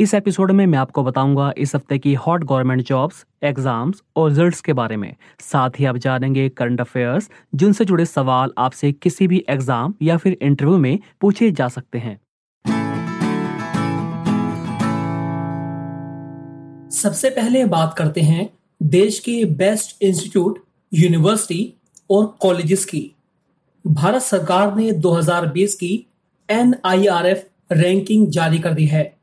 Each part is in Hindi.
इस एपिसोड में मैं आपको बताऊँगा इस हफ़्ते की हॉट गवर्नमेंट जॉब्स, एग्ज़ाम्स और रिजल्ट्स के बारे में। साथ ही आप जानेंगे करंट अफेयर्स, जिनसे जुड़े सवाल आपसे किसी भी एग्ज़ाम या फिर इंटरव्यू में पूछे जा सकते हैं। सबसे पहले बात करते हैं देश के बेस्ट इंस्टीट्यूट, यूनिवर्सिटी और कॉलेजेस की। भारत सरकार ने 2020 की एनआईआरएफ रैंकिंग जारी कर दी है।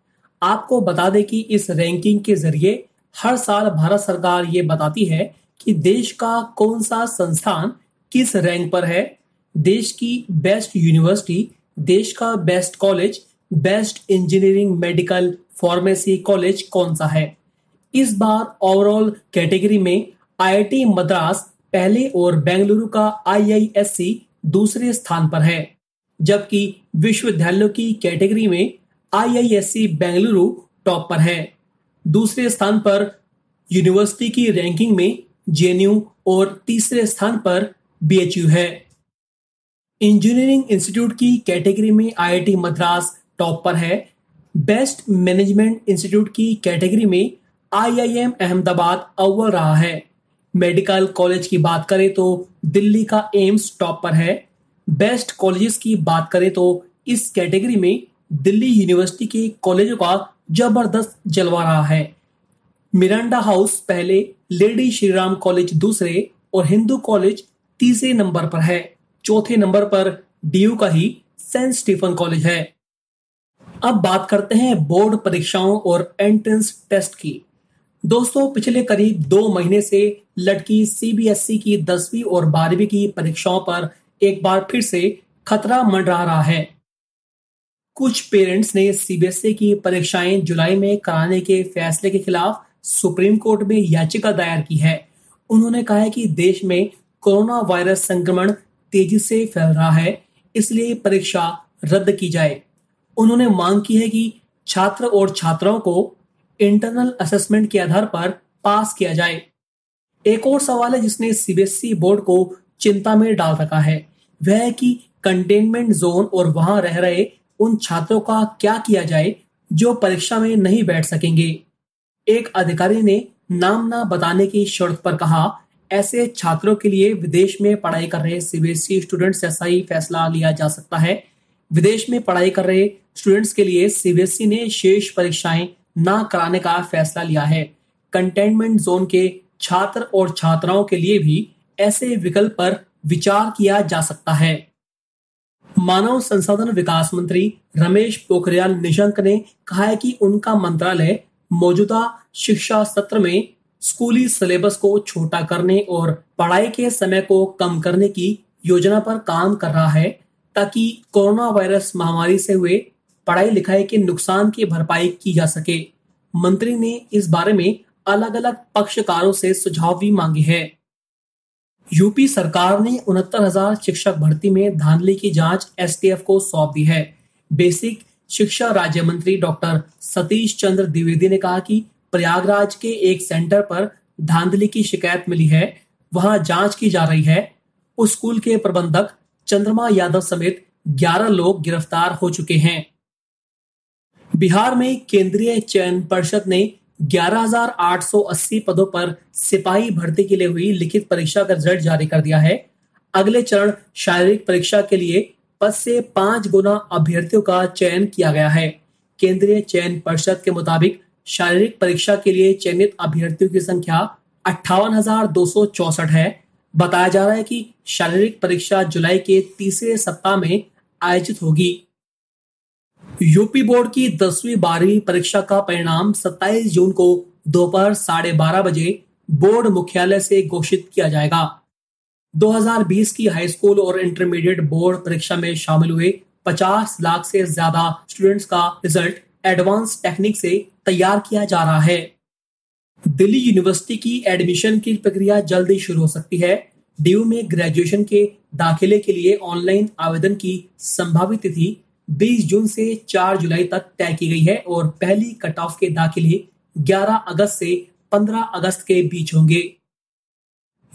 आपको बता दें कि इस रैंकिंग के ज़रिए हर साल भारत सरकार ये बताती है कि देश का कौन सा संस्थान किस रैंक पर है। देश की बेस्ट यूनिवर्सिटी देश का best college best engineering medical pharmacy college कौन सा है। इस बार ओवरऑल कैटेगरी में आईआईटी मद्रास पहले और बेंगलुरु का आईआईएससी दूसरे स्थान पर है, जबकि विश्वविद्यालयों की कैटेगरी में आईआईएससी बेंगलुरु टॉप पर है। दूसरे स्थान पर यूनिवर्सिटी की रैंकिंग में जेएनयू और तीसरे स्थान पर बीएचयू है। इंजीनियरिंग इंस्टीट्यूट की कैटेगरी में आईआईटी मद्रास टॉप पर है। बेस्ट मैनेजमेंट इंस्टीट्यूट की कैटेगरी में आईआईएम अहमदाबाद अव्वल रहा है। मेडिकल कॉलेज की बात करें तो दिल्ली का एम्स टॉप पर है। बेस्ट कॉलेजेस की बात करें तो इस कैटेगरी में दिल्ली यूनिवर्सिटी के कॉलेजों का ज़बरदस्त जलवा रहा है। मिरांडा हाउस पहले लेडी श्रीराम कॉलेज दूसरे और हिंदू कॉलेज तीसरे नंबर पर है। चौथे नंबर पर डीयू का ही सेंट स्टीफन कॉलेज है। अब बात करते हैं बोर्ड परीक्षाओं और एंट्रेंस टेस्ट की। दोस्तों, पिछले करीब दो महीने से लड़की सीबीएसई की दसवीं और बारहवीं की परीक्षाओं पर एक बार फिर से खतरा मंडरा रहा है। कुछ पेरेंट्स ने सीबीएसई की परीक्षाएँ जुलाई में कराने के फैसले के खिलाफ सुप्रीम कोर्ट में याचिका दायर की है। उन्होंने कहा है कि देश में कोरोना वायरस संक्रमण तेज़ी से फैल रहा है, इसलिए परीक्षा रद्द की जाए। उन्होंने मांग की है कि छात्र और छात्राओं को इंटरनल असेसमेंट के आधार पर पास किया जाए। एक और सवाल है जिसने सीबीएसई बोर्ड को चिंता में डाल रखा है, वह है कि कंटेनमेंट जोन और वहाँ रह रहे उन छात्रों का क्या किया जाए जो परीक्षा में नहीं बैठ सकेंगे? एक अधिकारी ने नाम ना बताने की शर्त पर कहा, ऐसे छात्रों के लिए विदेश में पढ़ाई कर रहे सीबीएसई स्टूडेंट्स जैसा ही फैसला लिया जा सकता है। विदेश में पढ़ाई कर रहे स्टूडेंट्स के लिए सीबीएसई ने शेष परीक्षाएँ ना कराने का फैसला लिया है। कंटेनमेंट जोन के छात्र और छात्राओं के लिए भी ऐसे विकल्प पर विचार किया जा सकता है। मानव संसाधन विकास मंत्री रमेश पोखरियाल निशंक ने कहा है कि उनका मंत्रालय मौजूदा शिक्षा सत्र में स्कूली सिलेबस को छोटा करने और पढ़ाई के समय को कम करने की योजना पर काम कर रहा है, ताकि कोरोना वायरस महामारी से हुए पढ़ाई लिखाई के नुकसान की भरपाई की जा सके। मंत्री ने इस बारे में अलग अलग पक्षकारों से सुझाव भी मांगे हैं। यूपी सरकार ने उनहत्तर हज़ार शिक्षक भर्ती में धांधली की जाँच एसटीएफ को सौंप दी है। बेसिक शिक्षा राज्य मंत्री डॉक्टर सतीश चंद्र द्विवेदी ने कहा कि प्रयागराज के एक सेंटर पर धांधली की शिकायत मिली है। वहाँ जाँच की जा रही है। उस स्कूल के प्रबंधक चंद्रमा यादव समेत 11 लोग गिरफ़्तार हो चुके हैं। बिहार में केंद्रीय चयन परिषद ने 11,880 पदों पर सिपाही भर्ती के लिए हुई लिखित परीक्षा का रिज़ल्ट जारी कर दिया है। अगले चरण शारीरिक परीक्षा के लिए पद से पाँच गुना अभ्यर्थियों का चयन किया गया है। केंद्रीय चयन परिषद के मुताबिक शारीरिक परीक्षा के लिए चयनित अभ्यर्थियों की संख्या अट्ठावन है। बताया जा रहा है कि शारीरिक परीक्षा जुलाई के तीसरे सप्ताह में आयोजित होगी। यूपी बोर्ड की दसवीं बारहवीं परीक्षा का परिणाम 27 जून को दोपहर साढ़े बारह बजे बोर्ड मुख्यालय से घोषित किया जाएगा। 2020 की हाई स्कूल और इंटरमीडिएट बोर्ड परीक्षा में शामिल हुए 50 लाख से ज़्यादा स्टूडेंट्स का रिज़ल्ट एडवांस टेक्निक से तैयार किया जा रहा है। दिल्ली यूनिवर्सिटी की एडमिशन की प्रक्रिया जल्द शुरू हो सकती है। डीयू में ग्रेजुएशन के दाखिले के लिए ऑनलाइन आवेदन की संभावित तिथि 20 जून से 4 जुलाई तक तय की गई है और पहली कट ऑफ़ के दाखिले 11 अगस्त से 15 अगस्त के बीच होंगे।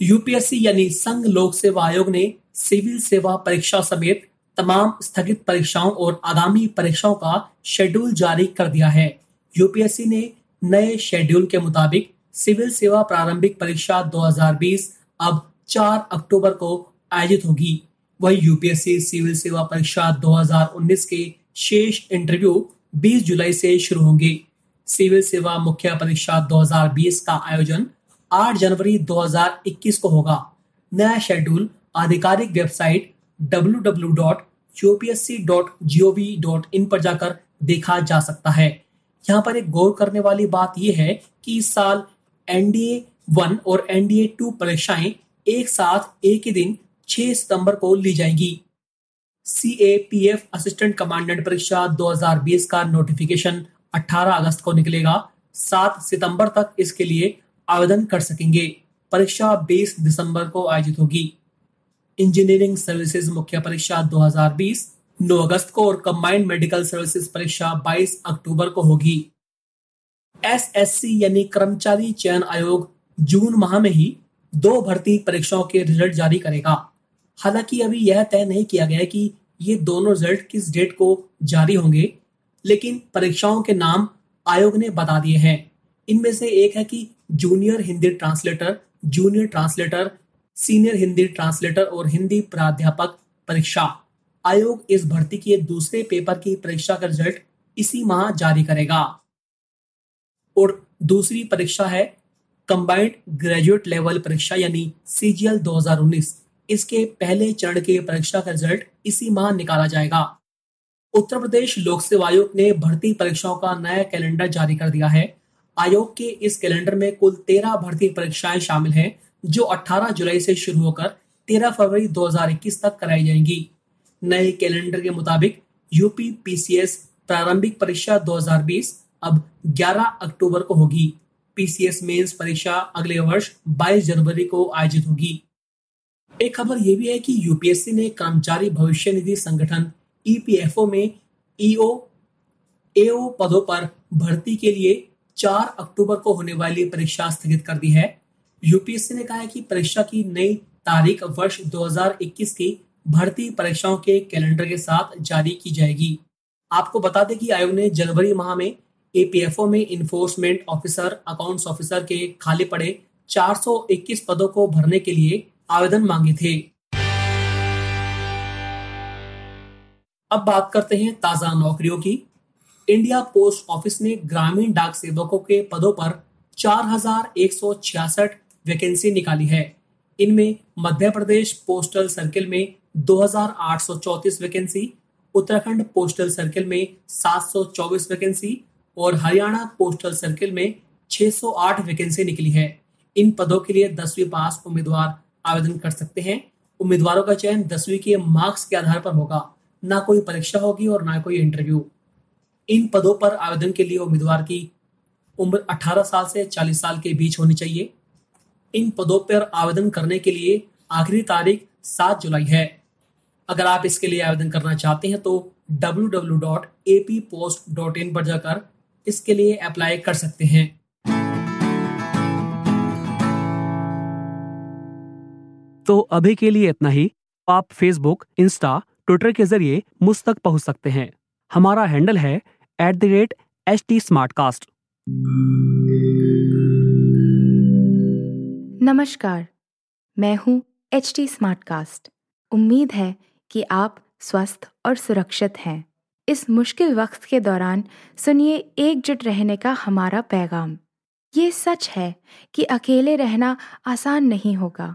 यूपीएससी यानी संघ लोक सेवा आयोग ने सिविल सेवा परीक्षा समेत तमाम स्थगित परीक्षाओं और आगामी परीक्षाओं का शेड्यूल जारी कर दिया है। यूपीएससी ने नए शेड्यूल के मुताबिक सिविल सेवा प्रारंभिक परीक्षा 2020 अब 4 अक्टूबर को आयोजित होगी। वही यूपीएससी सिविल सेवा परीक्षा 2019 के शेष इंटरव्यू 20 जुलाई से शुरू होंगे। सिविल सेवा मुख्य परीक्षा 2020 का आयोजन 8 जनवरी 2021 को होगा। नया शेड्यूल आधिकारिक वेबसाइट www.upsc.gov.in पर जाकर देखा जा सकता है। यहाँ पर एक गौर करने वाली बात यह है कि इस साल एनडीए वन और एनडीए टू परीक्षाएँ एक साथ एक ही दिन 6 सितंबर को ली जाएँगी। C A P F assistant commandant परीक्षा 2020 का नोटिफिकेशन 18 अगस्त को निकलेगा। 7 सितंबर तक इसके लिए आवेदन कर सकेंगे। परीक्षा 20 दिसंबर को आयोजित होगी। इंजीनियरिंग सर्विसेज़ मुख्य परीक्षा 2020 9 अगस्त को और कंबाइंड मेडिकल सर्विसेज़ परीक्षा 22 अक्टूबर को होगी। एसएससी यानी कर्मचारी चयन आयोग जून माह में ही दो भर्ती परीक्षाओं के रिज़ल्ट जारी करेगा। हालाँकि अभी यह तय नहीं किया गया है कि ये दोनों रिज़ल्ट किस डेट को जारी होंगे, लेकिन परीक्षाओं के नाम आयोग ने बता दिए हैं। इनमें से एक है कि junior Hindi translator, junior translator, senior Hindi translator और हिंदी प्राध्यापक परीक्षा। आयोग इस भर्ती के दूसरे पेपर की परीक्षा का रिज़ल्ट इसी माह जारी करेगा। और दूसरी परीक्षा है कंबाइंड ग्रेजुएट लेवल परीक्षा, यानी सीजीएल 2019 इसके पहले चरण के परीक्षा का रिज़ल्ट इसी माह निकाला जाएगा। उत्तर प्रदेश लोक सेवा आयोग ने भर्ती परीक्षाओं का नया कैलेंडर जारी कर दिया है। आयोग के इस कैलेंडर में कुल तेरह भर्ती परीक्षाएँ शामिल हैं, जो 18 जुलाई से शुरू होकर 13 फरवरी 2021 तक कराई जाएँगी। नए कैलेंडर के मुताबिक यूपी पीसीएस प्रारंभिक परीक्षा 2020 अब 11 अक्टूबर को होगी। पीसीएस मेंस परीक्षा अगले वर्ष 22 जनवरी को आयोजित होगी। एक खबर यह भी है कि यूपीएससी ने कर्मचारी भविष्य निधि संगठन ईपीएफओ में ईओ एओ पदों पर भर्ती के लिए 4 अक्टूबर को होने वाली परीक्षा स्थगित कर दी है। यूपीएससी ने कहा है कि परीक्षा की नई तारीख वर्ष 2021 की भर्ती परीक्षाओं के कैलेंडर के साथ जारी की जाएगी। आपको बता दें कि आयोग ने जनवरी माह में एपीएफओ में इन्फोर्समेंट ऑफिसर अकाउंट्स ऑफिसर के खाली पड़े 421 पदों को भरने के लिए आवेदन मांगे थे। अब बात करते हैं ताज़ा नौकरियों की। इंडिया पोस्ट ऑफ़िस ने ग्रामीण डाक सेवकों के पदों पर चार वैकेंसी निकाली है। इनमें मध्य प्रदेश पोस्टल सर्किल में 2834 वैकेंसी, उत्तराखंड पोस्टल सर्किल में 724 वैकेंसी और हरियाणा पोस्टल सर्किल में 608 वैकेंसी निकली है। इन पदों के लिए दसवीं पास उम्मीदवार आवेदन कर सकते हैं। उम्मीदवारों का चयन दसवीं के मार्क्स के आधार पर होगा। ना कोई परीक्षा होगी और ना कोई इंटरव्यू। इन पदों पर आवेदन के लिए उम्मीदवार की उम्र 18 साल से 40 साल के बीच होनी चाहिए। इन पदों पर आवेदन करने के लिए आखिरी तारीख 7 जुलाई है। अगर आप इसके लिए आवेदन करना चाहते हैं तो www.appost.in पर जाकर इसके लिए अप्लाई कर सकते हैं। तो अभी के लिए इतना ही। आप फेसबुक इंस्टा ट्विटर के ज़रिए मुझ तक पहुँच सकते हैं। हमारा हैंडल है at the rate H T नमस्कार, मैं हूँ एच टी उम्मीद है कि आप स्वस्थ और सुरक्षित हैं। इस मुश्किल वक्त के दौरान सुनिए एकजुट रहने का हमारा पैगाम। ये सच है कि अकेले रहना आसान नहीं होगा।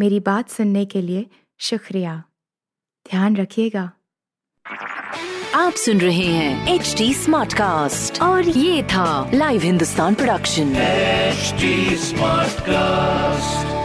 मेरी बात सुनने के लिए शुक्रिया। ध्यान रखिएगा। आप सुन रहे हैं एच डी स्मार्ट कास्ट और ये था live Hindustan production smart Smartcast.